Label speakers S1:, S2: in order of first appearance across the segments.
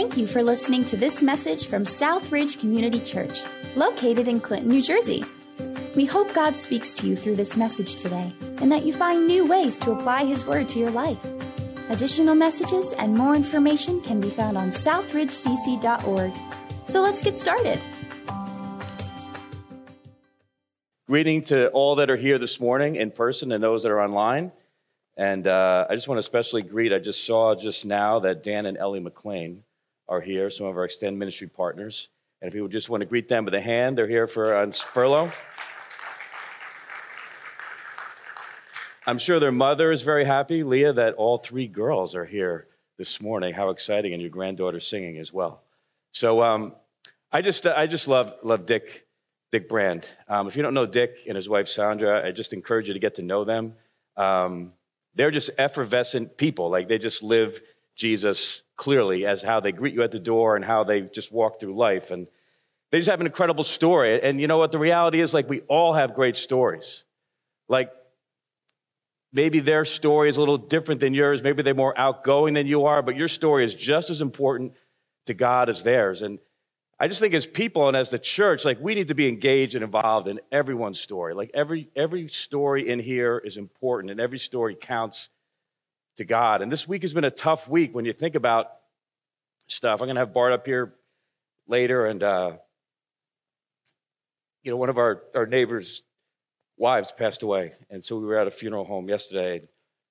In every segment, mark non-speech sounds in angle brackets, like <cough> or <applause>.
S1: Thank you for listening to this message from Southridge Community Church, located in Clinton, New Jersey. We hope God speaks to you through this message today and that you find new ways to apply His Word to your life. Additional messages and more information can be found on southridgecc.org. So let's get started.
S2: Greeting to all that are here this morning in person and those that are online. And uh, I just want to especially greet, I just saw just now that Dan and Ellie McLean are here, some of our Extend Ministry partners. And if you would just want to greet them with a hand, they're here for on furlough. I'm sure their mother is very happy, Leah, that all three girls are here this morning. How exciting! And your granddaughter singing as well. So um, I just I just love love Dick Dick Brand. Um, if you don't know Dick and his wife Sandra, I just encourage you to get to know them. Um, they're just effervescent people. Like they just live Jesus clearly as how they greet you at the door and how they just walk through life. And they just have an incredible story. And you know what? The reality is, like, we all have great stories. Like, maybe their story is a little different than yours. Maybe they're more outgoing than you are, but your story is just as important to God as theirs. And I just think as people and as the church, like we need to be engaged and involved in everyone's story. Like every every story in here is important and every story counts to God. And this week has been a tough week when you think about stuff. I'm gonna have Bart up here later, and uh, you know, one of our, our neighbors' wives passed away. And so we were at a funeral home yesterday.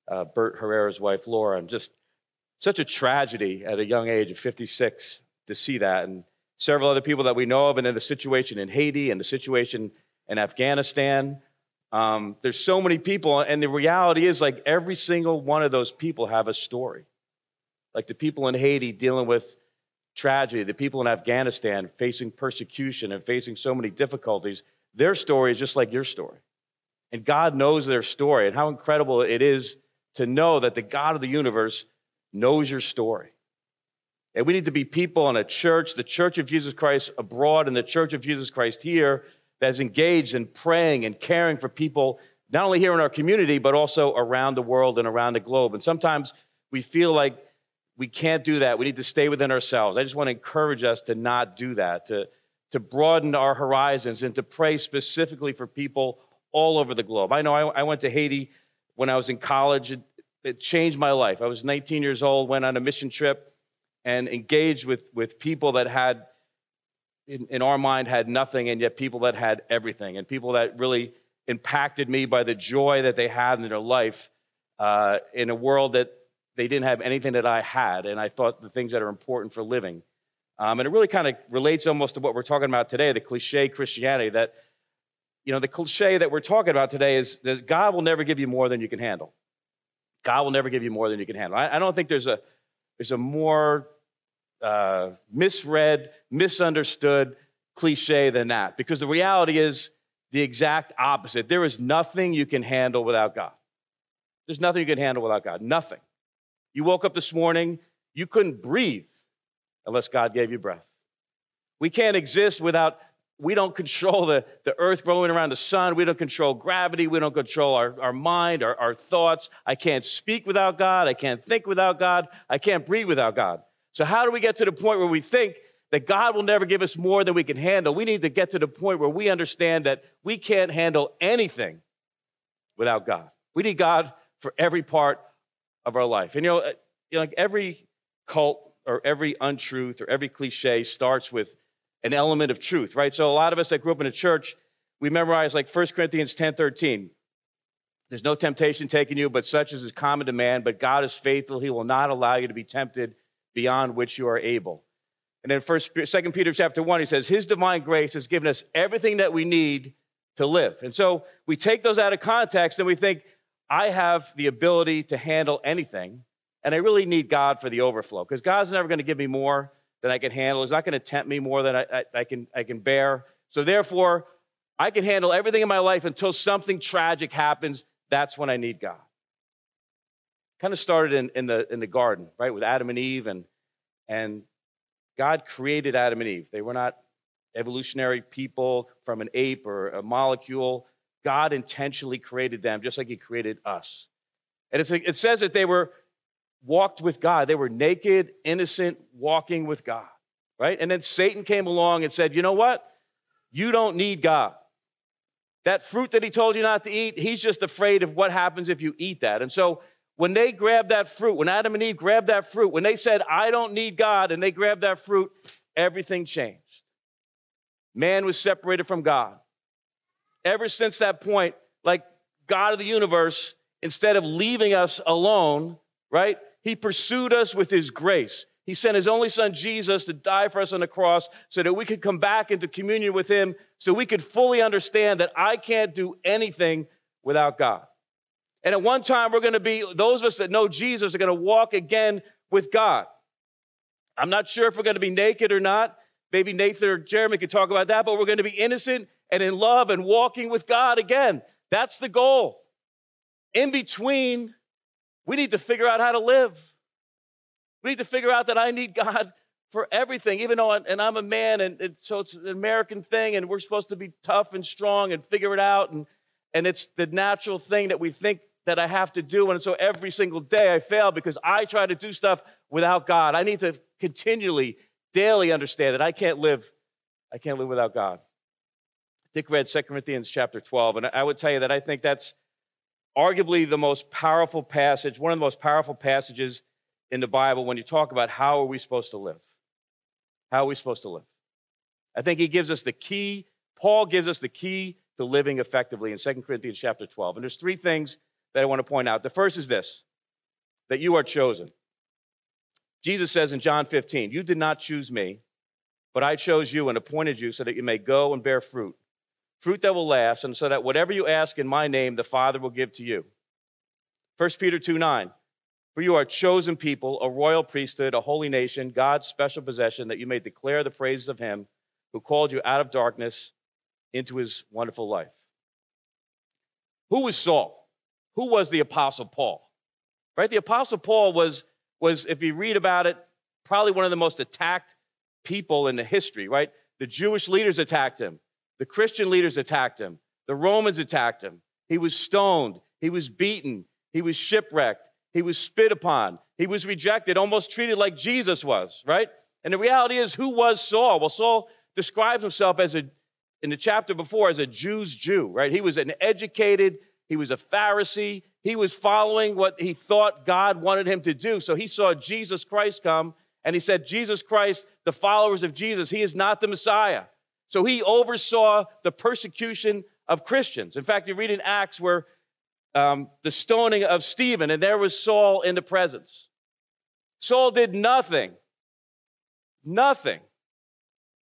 S2: Uh, Bert Herrera's wife, Laura, and just such a tragedy at a young age of 56 to see that. And several other people that we know of, and then the situation in Haiti and the situation in Afghanistan. Um, there's so many people, and the reality is, like every single one of those people have a story. Like the people in Haiti dealing with tragedy, the people in Afghanistan facing persecution and facing so many difficulties, their story is just like your story. And God knows their story, and how incredible it is to know that the God of the universe knows your story. And we need to be people in a church, the church of Jesus Christ abroad and the church of Jesus Christ here, that's engaged in praying and caring for people, not only here in our community, but also around the world and around the globe. And sometimes we feel like we can't do that. We need to stay within ourselves. I just want to encourage us to not do that, to, to broaden our horizons and to pray specifically for people all over the globe. I know I, I went to Haiti when I was in college. It, it changed my life. I was 19 years old, went on a mission trip and engaged with, with people that had, in, in our mind, had nothing, and yet people that had everything, and people that really impacted me by the joy that they had in their life uh, in a world that they didn't have anything that I had, and I thought the things that are important for living. Um, and it really kind of relates almost to what we're talking about today the cliche Christianity that, you know, the cliche that we're talking about today is that God will never give you more than you can handle. God will never give you more than you can handle. I, I don't think there's a, there's a more uh, misread, misunderstood cliche than that. Because the reality is the exact opposite. There is nothing you can handle without God. There's nothing you can handle without God. Nothing. You woke up this morning, you couldn't breathe unless God gave you breath. We can't exist without, we don't control the, the earth growing around the sun. We don't control gravity. We don't control our, our mind, our, our thoughts. I can't speak without God. I can't think without God. I can't breathe without God. So, how do we get to the point where we think that God will never give us more than we can handle? We need to get to the point where we understand that we can't handle anything without God. We need God for every part of our life. And you know, uh, you know like every cult or every untruth or every cliche starts with an element of truth, right? So a lot of us that grew up in a church, we memorize like 1 Corinthians 10 13. There's no temptation taking you, but such as is common to man. But God is faithful. He will not allow you to be tempted beyond which you are able. And then first, Second Peter chapter one, he says, His divine grace has given us everything that we need to live. And so we take those out of context and we think, I have the ability to handle anything, and I really need God for the overflow because God's never going to give me more than I can handle. He's not going to tempt me more than I, I, I, can, I can bear. So therefore, I can handle everything in my life until something tragic happens. That's when I need God kind of started in, in, the, in the garden, right, with Adam and Eve. And, and God created Adam and Eve. They were not evolutionary people from an ape or a molecule. God intentionally created them just like He created us. And it says that they were walked with God. They were naked, innocent, walking with God, right? And then Satan came along and said, You know what? You don't need God. That fruit that he told you not to eat, he's just afraid of what happens if you eat that. And so when they grabbed that fruit, when Adam and Eve grabbed that fruit, when they said, I don't need God, and they grabbed that fruit, everything changed. Man was separated from God. Ever since that point, like God of the universe, instead of leaving us alone, right, he pursued us with his grace. He sent his only son Jesus to die for us on the cross so that we could come back into communion with him, so we could fully understand that I can't do anything without God. And at one time, we're going to be, those of us that know Jesus are going to walk again with God. I'm not sure if we're going to be naked or not. Maybe Nathan or Jeremy could talk about that, but we're going to be innocent and in love and walking with God again. That's the goal. In between, we need to figure out how to live. We need to figure out that I need God for everything, even though, and I'm a man, and it, so it's an American thing, and we're supposed to be tough and strong and figure it out, and and it's the natural thing that we think that I have to do, and so every single day I fail because I try to do stuff without God. I need to continually, daily understand that I can't live, I can't live without God. Dick read 2 Corinthians chapter 12, and I would tell you that I think that's arguably the most powerful passage, one of the most powerful passages in the Bible when you talk about how are we supposed to live. How are we supposed to live? I think he gives us the key, Paul gives us the key to living effectively in 2 Corinthians chapter 12. And there's three things that I want to point out. The first is this that you are chosen. Jesus says in John 15, You did not choose me, but I chose you and appointed you so that you may go and bear fruit, fruit that will last, and so that whatever you ask in my name, the Father will give to you. 1 Peter 2 9, for you are chosen people, a royal priesthood, a holy nation, God's special possession, that you may declare the praises of him who called you out of darkness into his wonderful life. Who was Saul? Who was the Apostle Paul? Right? The Apostle Paul was, was, if you read about it, probably one of the most attacked people in the history, right? The Jewish leaders attacked him, the Christian leaders attacked him, the Romans attacked him. He was stoned, he was beaten, he was shipwrecked, he was spit upon. He was rejected, almost treated like Jesus was, right? And the reality is, who was Saul? Well, Saul describes himself as a, in the chapter before, as a Jew's Jew, right? He was an educated, he was a Pharisee. He was following what he thought God wanted him to do. So he saw Jesus Christ come and he said, Jesus Christ, the followers of Jesus, he is not the Messiah. So he oversaw the persecution of Christians. In fact, you read in Acts where um, the stoning of Stephen, and there was Saul in the presence. Saul did nothing, nothing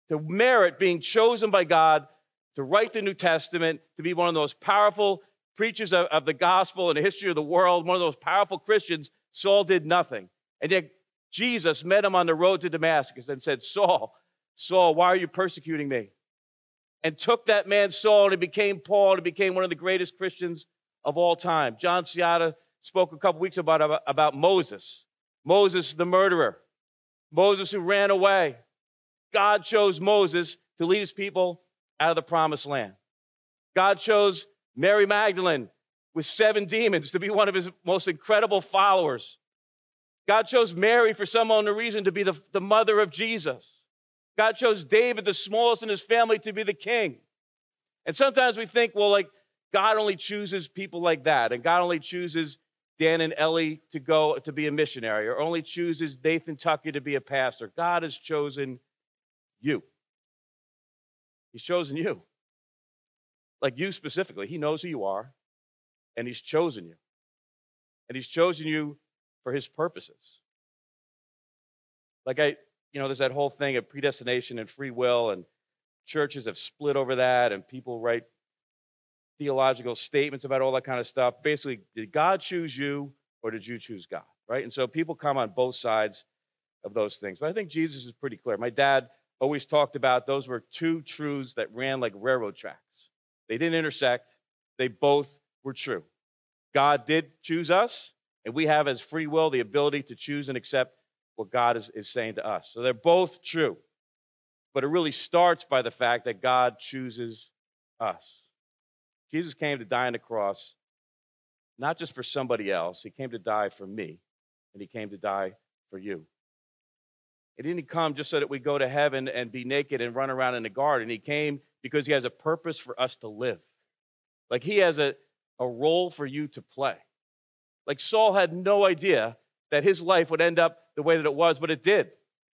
S2: to merit being chosen by God to write the New Testament, to be one of the most powerful preachers of, of the gospel and the history of the world, one of those powerful Christians. Saul did nothing. And yet Jesus met him on the road to Damascus and said, Saul, Saul, why are you persecuting me? And took that man Saul and he became Paul and he became one of the greatest Christians of all time. John Ciata spoke a couple weeks about, about, about Moses. Moses, the murderer. Moses who ran away. God chose Moses to lead his people out of the promised land. God chose Mary Magdalene with seven demons to be one of his most incredible followers. God chose Mary for some unknown reason to be the, the mother of Jesus. God chose David, the smallest in his family, to be the king. And sometimes we think, well, like, God only chooses people like that, and God only chooses Dan and Ellie to go to be a missionary, or only chooses Nathan Tucker to be a pastor. God has chosen you. He's chosen you. Like you specifically. He knows who you are, and He's chosen you. And He's chosen you for His purposes. Like I, you know, there's that whole thing of predestination and free will, and churches have split over that, and people write theological statements about all that kind of stuff. Basically, did God choose you or did you choose God? Right? And so people come on both sides of those things. But I think Jesus is pretty clear. My dad always talked about those were two truths that ran like railroad tracks. They didn't intersect, they both were true. God did choose us, and we have as free will the ability to choose and accept what God is, is saying to us. So they're both true. But it really starts by the fact that God chooses us. Jesus came to die on the cross, not just for somebody else, He came to die for me and he came to die for you. He didn't come just so that we go to heaven and be naked and run around in the garden. He came because he has a purpose for us to live. Like he has a, a role for you to play. Like Saul had no idea that his life would end up the way that it was, but it did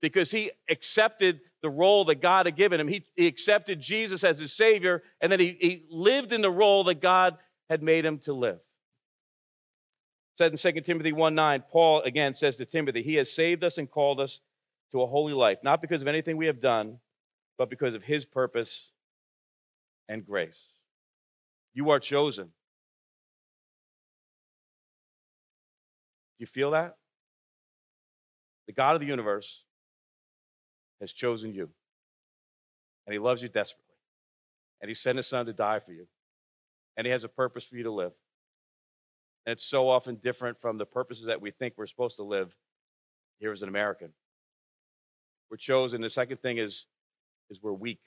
S2: because he accepted the role that God had given him. He, he accepted Jesus as his Savior, and then he, he lived in the role that God had made him to live. Said in 2 Timothy 1 9, Paul again says to Timothy, He has saved us and called us to a holy life, not because of anything we have done, but because of his purpose and grace. You are chosen. Do you feel that? The God of the universe has chosen you. And he loves you desperately. And he sent his son to die for you. And he has a purpose for you to live. And it's so often different from the purposes that we think we're supposed to live here as an American. We're chosen. The second thing is, is we're weak.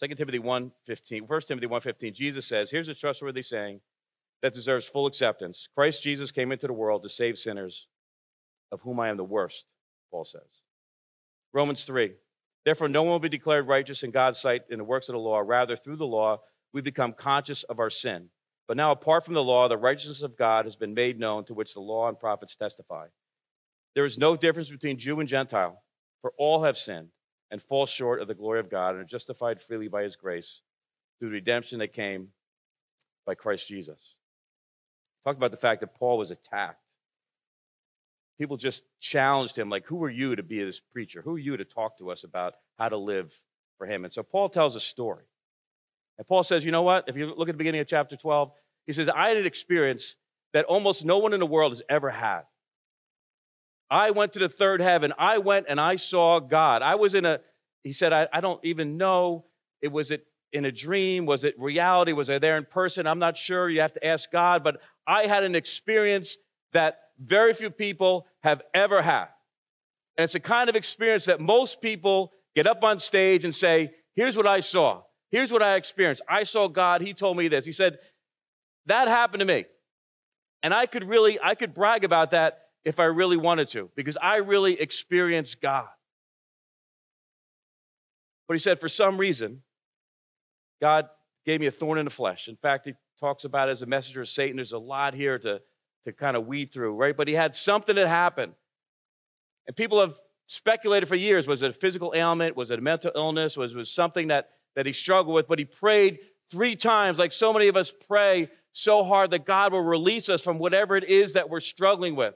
S2: 2 Timothy 1.15, 1 Timothy 1.15, Jesus says, here's a trustworthy saying that deserves full acceptance. Christ Jesus came into the world to save sinners, of whom I am the worst, Paul says. Romans 3. Therefore, no one will be declared righteous in God's sight in the works of the law. Rather, through the law, we become conscious of our sin. But now, apart from the law, the righteousness of God has been made known, to which the law and prophets testify. There is no difference between Jew and Gentile, for all have sinned and fall short of the glory of God and are justified freely by his grace through the redemption that came by Christ Jesus. Talk about the fact that Paul was attacked people just challenged him, like, Who are you to be this preacher? Who are you to talk to us about how to live for him? And so Paul tells a story. And Paul says, You know what? If you look at the beginning of chapter 12, he says, I had an experience that almost no one in the world has ever had. I went to the third heaven. I went and I saw God. I was in a, he said, I, I don't even know. It was it in a dream? Was it reality? Was I there in person? I'm not sure. You have to ask God. But I had an experience that very few people have ever had. And it's a kind of experience that most people get up on stage and say, Here's what I saw. Here's what I experienced. I saw God. He told me this. He said, That happened to me. And I could really, I could brag about that if I really wanted to, because I really experienced God. But he said, for some reason, God gave me a thorn in the flesh. In fact, he talks about as a messenger of Satan. There's a lot here to to kind of weed through, right? But he had something that happened. And people have speculated for years was it a physical ailment? Was it a mental illness? Was it something that, that he struggled with? But he prayed three times, like so many of us pray so hard that God will release us from whatever it is that we're struggling with.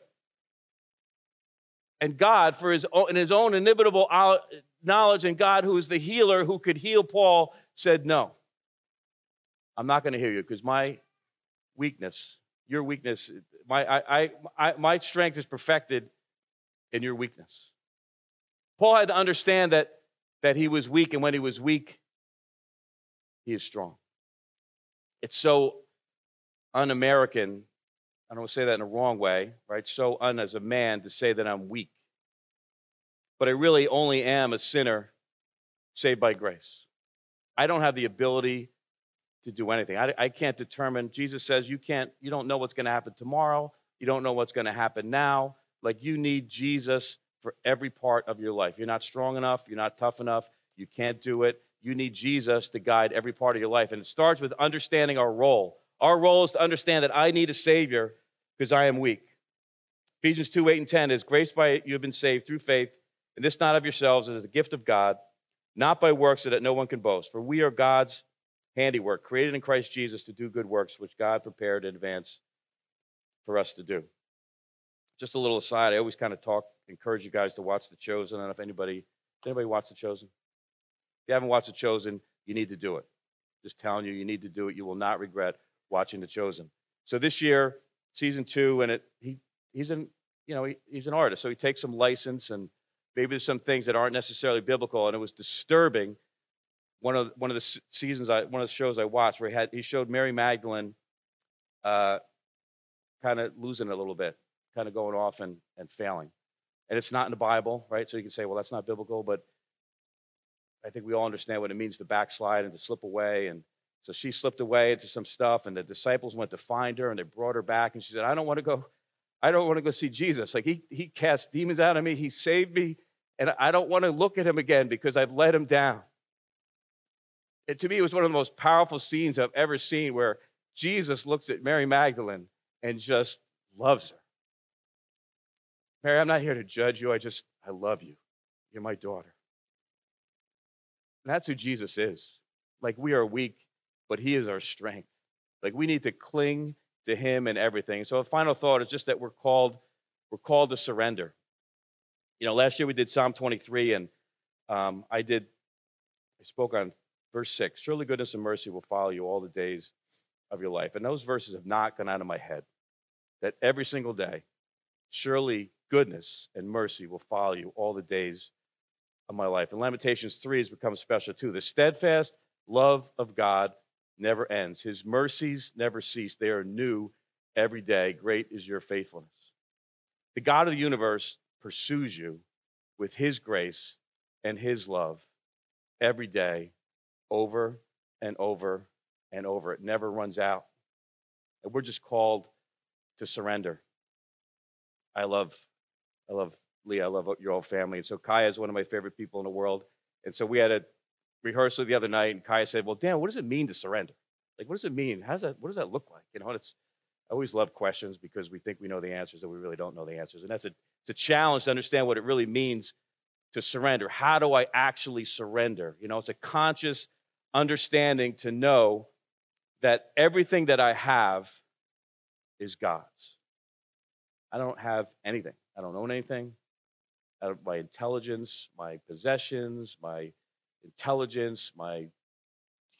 S2: And God, for his own, in his own inimitable uh, knowledge, and God, who is the healer who could heal Paul, said, No, I'm not going to heal you because my weakness your weakness, my, I, I, my strength is perfected in your weakness. Paul had to understand that, that he was weak, and when he was weak, he is strong. It's so un American. I don't say that in a wrong way, right? So un as a man to say that I'm weak. But I really only am a sinner saved by grace. I don't have the ability to do anything. I, I can't determine. Jesus says you can't, you don't know what's going to happen tomorrow. You don't know what's going to happen now. Like you need Jesus for every part of your life. You're not strong enough. You're not tough enough. You can't do it. You need Jesus to guide every part of your life. And it starts with understanding our role. Our role is to understand that I need a Savior because I am weak. Ephesians 2 8 and 10 is grace by you have been saved through faith, and this not of yourselves, it is a gift of God, not by works so that no one can boast. For we are God's handiwork, created in Christ Jesus to do good works, which God prepared in advance for us to do. Just a little aside, I always kind of talk, encourage you guys to watch The Chosen. I don't know if anybody, anybody watch The Chosen? If you haven't watched The Chosen, you need to do it. Just telling you, you need to do it. You will not regret watching The Chosen. So this year, season two, and it he he's an you know he, he's an artist, so he takes some license and maybe there's some things that aren't necessarily biblical, and it was disturbing one of one of the seasons I one of the shows I watched where he had he showed Mary Magdalene uh, kind of losing it a little bit, kind of going off and, and failing. And it's not in the Bible, right? So you can say, well, that's not biblical, but I think we all understand what it means to backslide and to slip away. And so she slipped away into some stuff, and the disciples went to find her and they brought her back. And she said, I don't want to go, I don't want to go see Jesus. Like he, he cast demons out of me, he saved me, and I don't want to look at him again because I've let him down. It, to me, it was one of the most powerful scenes I've ever seen where Jesus looks at Mary Magdalene and just loves her. Mary, I'm not here to judge you. I just, I love you. You're my daughter. And that's who Jesus is. Like we are weak, but he is our strength. Like we need to cling to him and everything. So a final thought is just that we're called, we're called to surrender. You know, last year we did Psalm 23, and um, I did, I spoke on verse 6. Surely goodness and mercy will follow you all the days of your life. And those verses have not gone out of my head. That every single day, surely goodness and mercy will follow you all the days of my life. And Lamentations 3 has become special too. The steadfast love of God never ends, His mercies never cease. They are new every day. Great is your faithfulness. The God of the universe pursues you with His grace and His love every day, over and over and over. It never runs out. And we're just called to surrender. I love, I love Lee. I love your whole family. And so Kaya is one of my favorite people in the world. And so we had a rehearsal the other night, and Kaya said, "Well, Dan, what does it mean to surrender? Like, what does it mean? How does that? What does that look like? You know, and it's I always love questions because we think we know the answers, and we really don't know the answers. And that's a it's a challenge to understand what it really means to surrender. How do I actually surrender? You know, it's a conscious understanding to know that everything that I have is God's. I don't have anything. I don't own anything. my intelligence, my possessions, my intelligence, my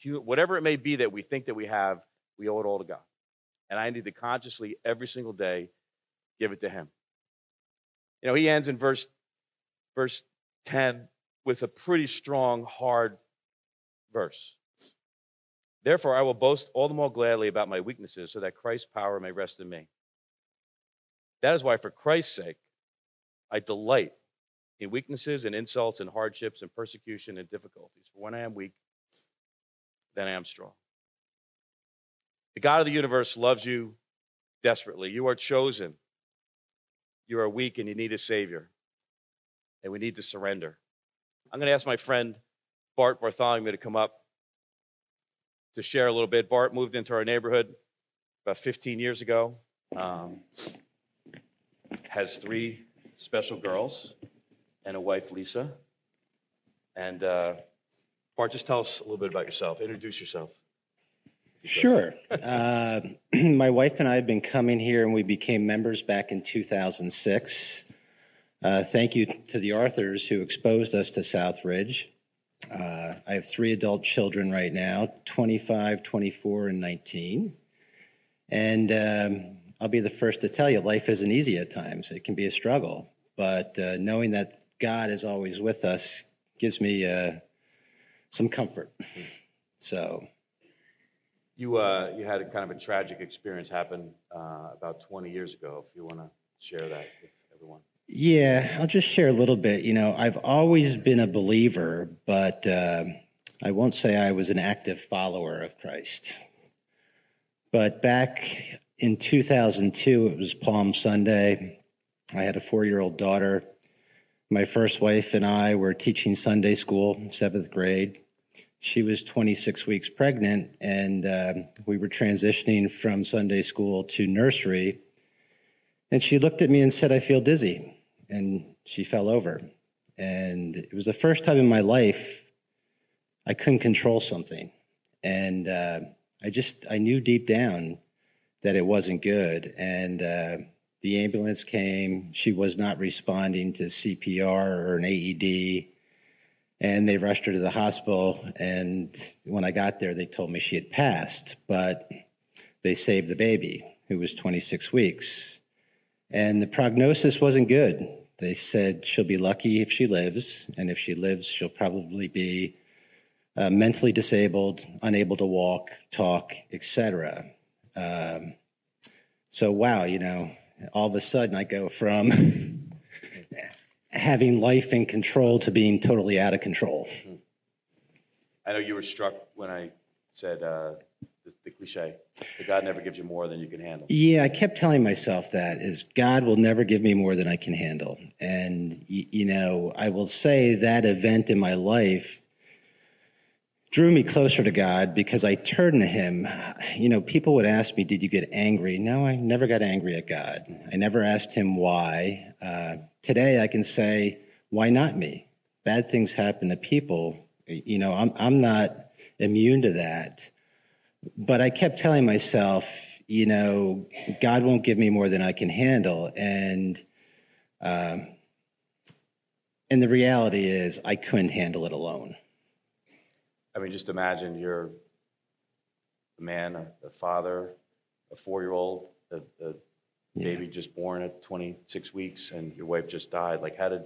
S2: whatever it may be that we think that we have, we owe it all to God. And I need to consciously every single day give it to him. You know, he ends in verse verse 10 with a pretty strong hard verse. Therefore, I will boast all the more gladly about my weaknesses so that Christ's power may rest in me. That is why, for Christ's sake, I delight in weaknesses and insults and hardships and persecution and difficulties. For when I am weak, then I am strong. The God of the universe loves you desperately. You are chosen. You are weak and you need a Savior. And we need to surrender. I'm going to ask my friend Bart Bartholomew to come up to share a little bit. Bart moved into our neighborhood about 15 years ago. Um, has three special girls and a wife, Lisa. And uh, Bart, just tell us a little bit about yourself. Introduce yourself.
S3: Sure. uh, <clears throat> my wife and I have been coming here, and we became members back in 2006. Uh, thank you to the Arthurs who exposed us to Southridge. Uh, I have three adult children right now 25, 24, and 19. And um, I'll be the first to tell you life isn't easy at times, it can be a struggle. But uh, knowing that God is always with us gives me uh, some comfort. So.
S2: You, uh, you had a kind of a tragic experience happen uh, about 20 years ago. If you want to share that with everyone.
S3: Yeah, I'll just share a little bit. You know, I've always been a believer, but uh, I won't say I was an active follower of Christ. But back in 2002, it was Palm Sunday. I had a four year old daughter. My first wife and I were teaching Sunday school, seventh grade. She was 26 weeks pregnant, and uh, we were transitioning from Sunday school to nursery. And she looked at me and said, I feel dizzy and she fell over. And it was the first time in my life I couldn't control something. And uh, I just, I knew deep down that it wasn't good. And uh, the ambulance came. She was not responding to CPR or an AED. And they rushed her to the hospital. And when I got there, they told me she had passed, but they saved the baby, who was 26 weeks. And the prognosis wasn't good. They said she'll be lucky if she lives, and if she lives, she'll probably be uh, mentally disabled, unable to walk, talk, etc. Um, so, wow, you know, all of a sudden I go from having life in control to being totally out of control.
S2: I know you were struck when I said uh, the, the cliche that God never gives you more than you can handle.
S3: Yeah, I kept telling myself that is God will never give me more than I can handle. And you know, I will say that event in my life drew me closer to God because I turned to him. You know, people would ask me, "Did you get angry?" No, I never got angry at God. I never asked him why. Uh, today I can say, "Why not me?" Bad things happen to people. You know, I'm I'm not immune to that but I kept telling myself, you know, God won't give me more than I can handle, and um, and the reality is, I couldn't handle it alone.
S2: I mean, just imagine you're a man, a, a father, a four-year-old, a, a yeah. baby just born at 26 weeks, and your wife just died. Like, how did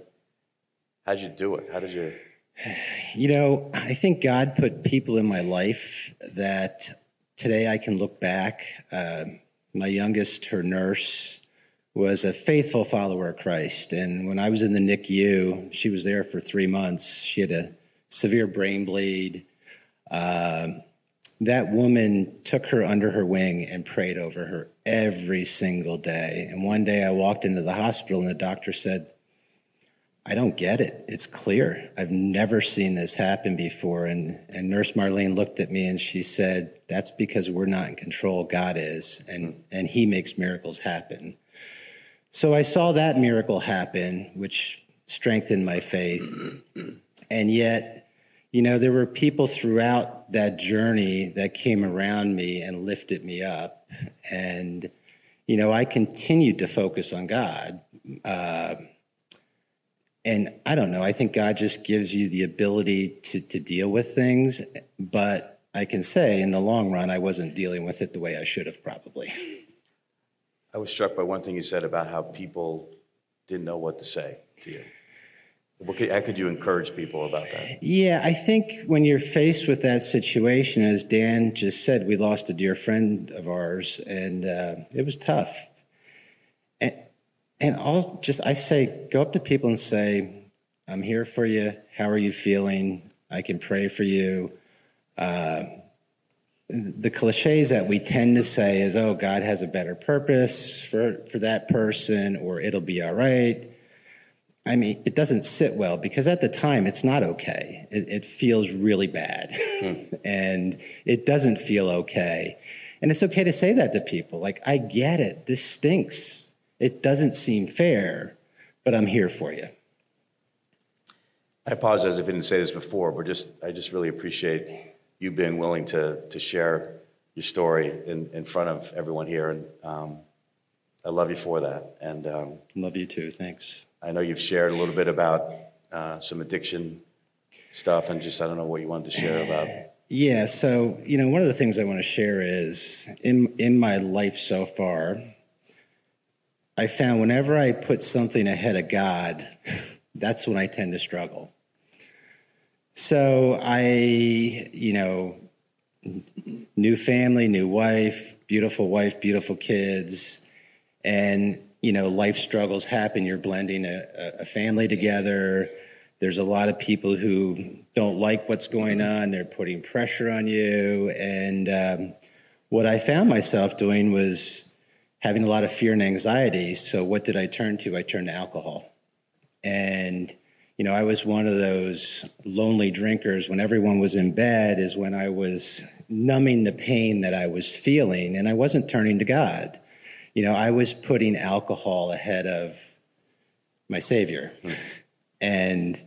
S2: how did you do it? How did you? <sighs>
S3: You know, I think God put people in my life that today I can look back. Uh, my youngest, her nurse, was a faithful follower of Christ. And when I was in the NICU, she was there for three months. She had a severe brain bleed. Uh, that woman took her under her wing and prayed over her every single day. And one day I walked into the hospital and the doctor said, I don't get it. It's clear. I've never seen this happen before. And, and Nurse Marlene looked at me and she said, That's because we're not in control. God is, and, and He makes miracles happen. So I saw that miracle happen, which strengthened my faith. And yet, you know, there were people throughout that journey that came around me and lifted me up. And, you know, I continued to focus on God. Uh, and I don't know. I think God just gives you the ability to to deal with things, but I can say in the long run, I wasn't dealing with it the way I should have probably. <laughs>
S2: I was struck by one thing you said about how people didn't know what to say to you. How could you encourage people about that?
S3: Yeah, I think when you're faced with that situation, as Dan just said, we lost a dear friend of ours, and uh, it was tough. And I'll just, I say, go up to people and say, I'm here for you. How are you feeling? I can pray for you. Uh, the cliches that we tend to say is, oh, God has a better purpose for, for that person, or it'll be all right. I mean, it doesn't sit well because at the time it's not okay. It, it feels really bad hmm. <laughs> and it doesn't feel okay. And it's okay to say that to people. Like, I get it. This stinks. It doesn't seem fair, but I'm here for you.
S2: I apologize if I didn't say this before, but just I just really appreciate you being willing to to share your story in, in front of everyone here, and um, I love you for that. And um,
S3: love you too. Thanks.
S2: I know you've shared a little bit about uh, some addiction stuff, and just I don't know what you wanted to share about.
S3: Yeah. So you know, one of the things I want to share is in in my life so far. I found whenever I put something ahead of God, <laughs> that's when I tend to struggle. So I, you know, new family, new wife, beautiful wife, beautiful kids, and you know, life struggles happen. You're blending a, a family together. There's a lot of people who don't like what's going on. They're putting pressure on you. And um, what I found myself doing was having a lot of fear and anxiety. So what did I turn to? I turned to alcohol. And, you know, I was one of those lonely drinkers when everyone was in bed, is when I was numbing the pain that I was feeling, and I wasn't turning to God. You know, I was putting alcohol ahead of my Savior. And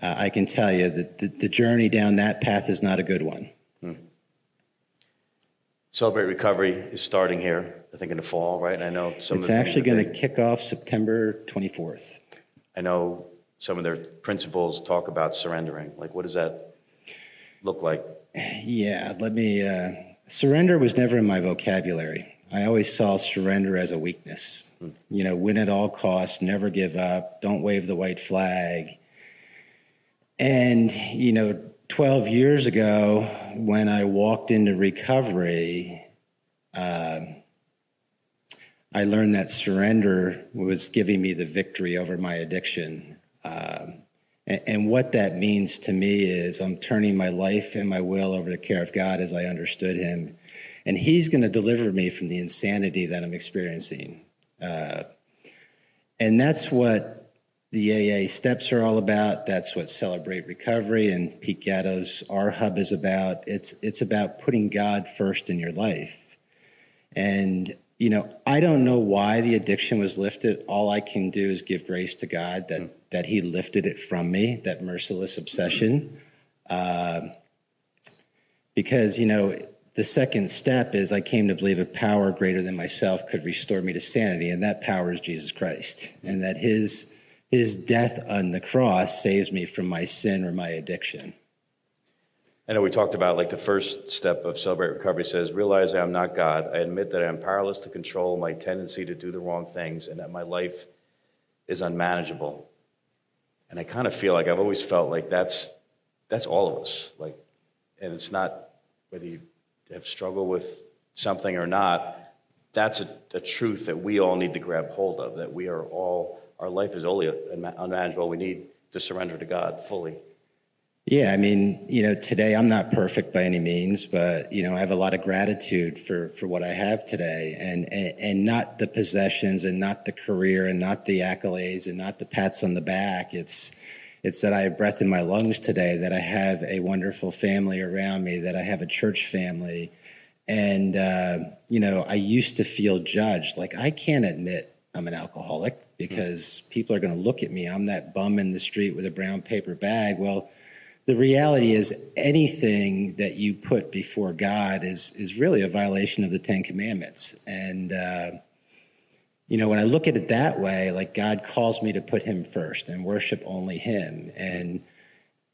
S3: uh, I can tell you that the, the, journey down that path is not a good one. Hmm.
S2: Celebrate Recovery is starting here. I think in the fall, right? And I know
S3: some. It's actually going to kick off September 24th.
S2: I know some of their principles talk about surrendering. Like, what does that look like?
S3: Yeah, let me. Uh, surrender was never in my vocabulary. I always saw surrender as a weakness. Hmm. You know, win at all costs, never give up, don't wave the white flag. And, you know, 12 years ago, when I walked into recovery, um, I learned that surrender was giving me the victory over my addiction. Um, and, and, what that means to me is I'm turning my life and my will over to the care of God as I understood Him. And He's going to deliver me from the insanity that I'm experiencing. Uh, and that's what the AA steps are all about. That's what Celebrate Recovery and Pete Gatto's Our Hub is about. It's it's about putting God first in your life. And you know, I don't know why the addiction was lifted. All I can do is give grace to God that mm. that He lifted it from me, that merciless obsession. Uh, because you know, the second step is I came to believe a power greater than myself could restore me to sanity, and that power is Jesus Christ, and that His His death on the cross saves me from my sin or my addiction.
S2: I know we talked about like the first step of Celebrate Recovery says, realize I am not God. I admit that I am powerless to control my tendency to do the wrong things and that my life is unmanageable. And I kind of feel like I've always felt like that's that's all of us. Like, and it's not whether you have struggled with something or not. That's a, a truth that we all need to grab hold of. That we are all our life is only unmanageable. We need to surrender to God fully.
S3: Yeah, I mean, you know, today I'm not perfect by any means, but you know, I have a lot of gratitude for for what I have today, and and, and not the possessions, and not the career, and not the accolades, and not the pats on the back. It's it's that I have breath in my lungs today, that I have a wonderful family around me, that I have a church family, and uh, you know, I used to feel judged. Like I can't admit I'm an alcoholic because people are going to look at me. I'm that bum in the street with a brown paper bag. Well the reality is anything that you put before God is is really a violation of the Ten Commandments. And uh, you know, when I look at it that way, like God calls me to put Him first and worship only Him. And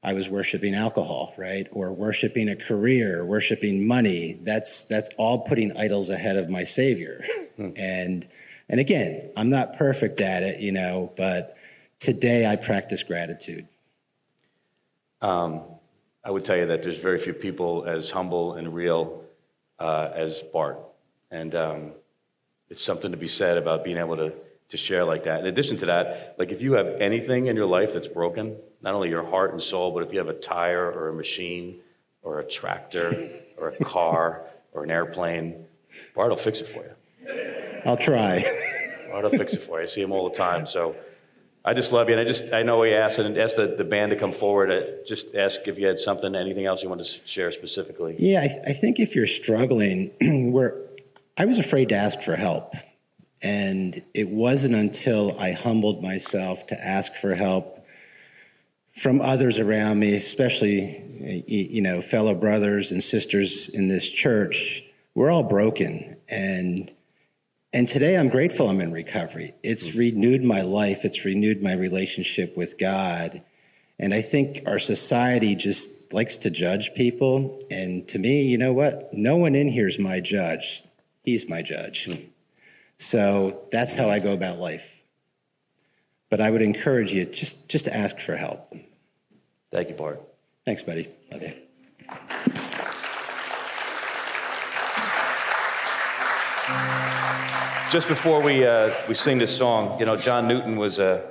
S3: I was worshiping alcohol, right, or worshiping a career, worshiping money. That's that's all putting idols ahead of my Savior. Hmm. And and again, I'm not perfect at it, you know, but today I practice gratitude.
S2: Um, I would tell you that there's very few people as humble and real uh, as Bart. And um, it's something to be said about being able to, to share like that. In addition to that, like if you have anything in your life that's broken, not only your heart and soul, but if you have a tire or a machine or a tractor <laughs> or a car or an airplane, Bart will fix it for you.
S3: I'll try.
S2: Bart will fix it for you. I see him all the time. So I just love you. And I just, I know we asked, and asked the, the band to come forward. I just ask if you had something, anything else you want to share specifically.
S3: Yeah, I, I think if you're struggling, <clears throat> where I was afraid to ask for help. And it wasn't until I humbled myself to ask for help from others around me, especially, you know, fellow brothers and sisters in this church. We're all broken. And and today I'm grateful I'm in recovery. It's mm-hmm. renewed my life, it's renewed my relationship with God. And I think our society just likes to judge people. And to me, you know what? No one in here is my judge. He's my judge. So that's how I go about life. But I would encourage you just, just to ask for help.
S2: Thank you, Bart.
S3: Thanks, buddy. Love you.
S2: Just before we, uh, we sing this song, you know, John Newton was a,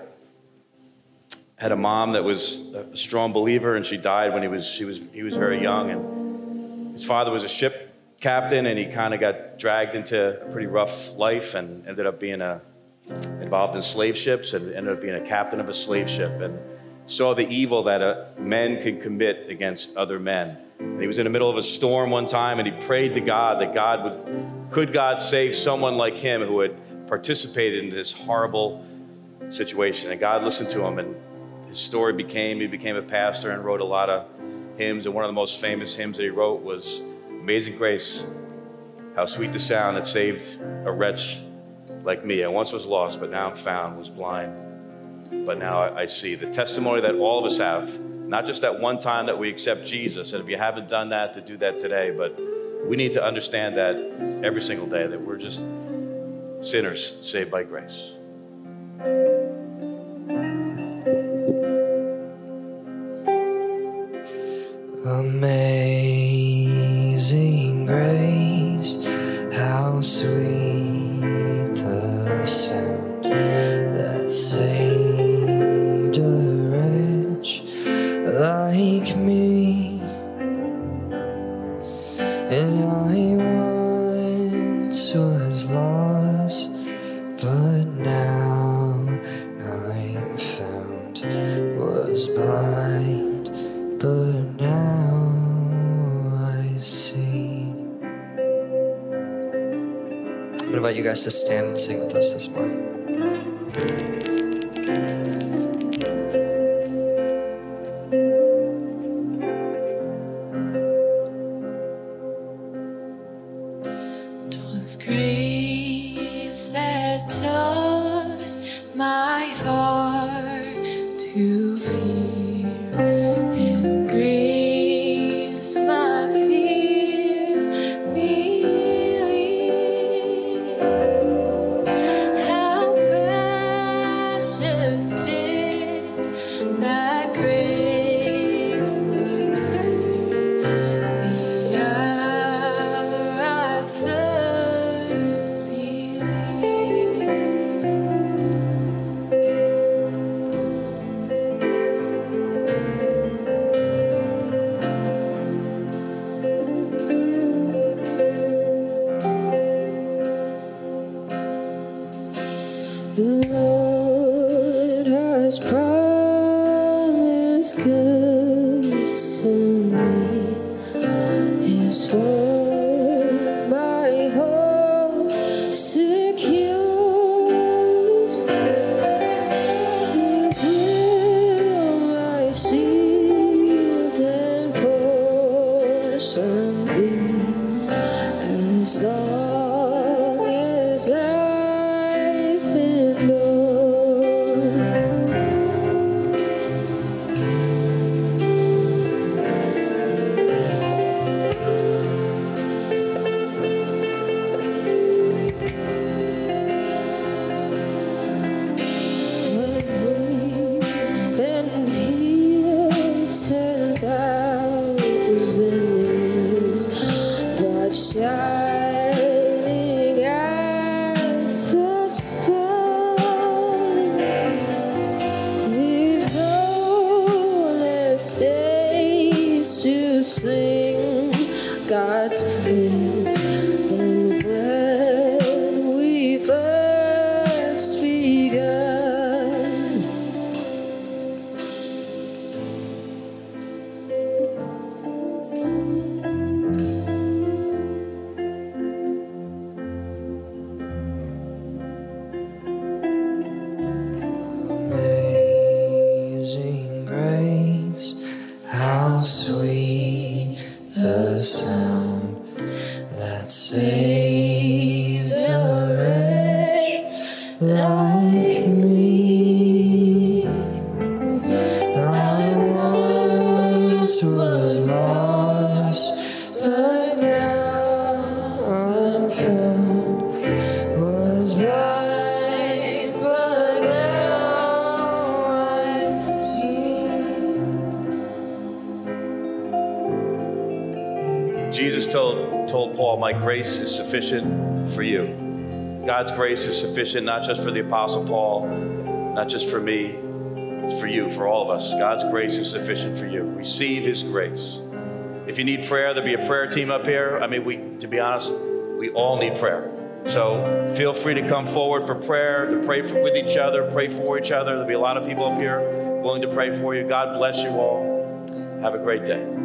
S2: had a mom that was a strong believer, and she died when he was, she was, he was very young. And his father was a ship captain, and he kind of got dragged into a pretty rough life and ended up being a, involved in slave ships and ended up being a captain of a slave ship and saw the evil that a, men can commit against other men. And he was in the middle of a storm one time, and he prayed to God that God would could God save someone like him who had participated in this horrible situation? And God listened to him, and his story became he became a pastor and wrote a lot of hymns. And one of the most famous hymns that he wrote was Amazing Grace. How sweet the sound that saved a wretch like me. I once was lost, but now I'm found, was blind. But now I see the testimony that all of us have, not just that one time that we accept Jesus. And if you haven't done that, to do that today, but we need to understand that every single day that we're just sinners saved by grace.
S4: Amazing grace, how sweet to stand and sing with us this morning.
S5: The
S4: sound that saved
S2: sufficient for you. God's grace is sufficient not just for the Apostle Paul, not just for me, it's for you, for all of us. God's grace is sufficient for you. Receive His grace. If you need prayer, there'll be a prayer team up here. I mean, we, to be honest, we all need prayer. So feel free to come forward for prayer, to pray for, with each other, pray for each other. There'll be a lot of people up here willing to pray for you. God bless you all. Have a great day.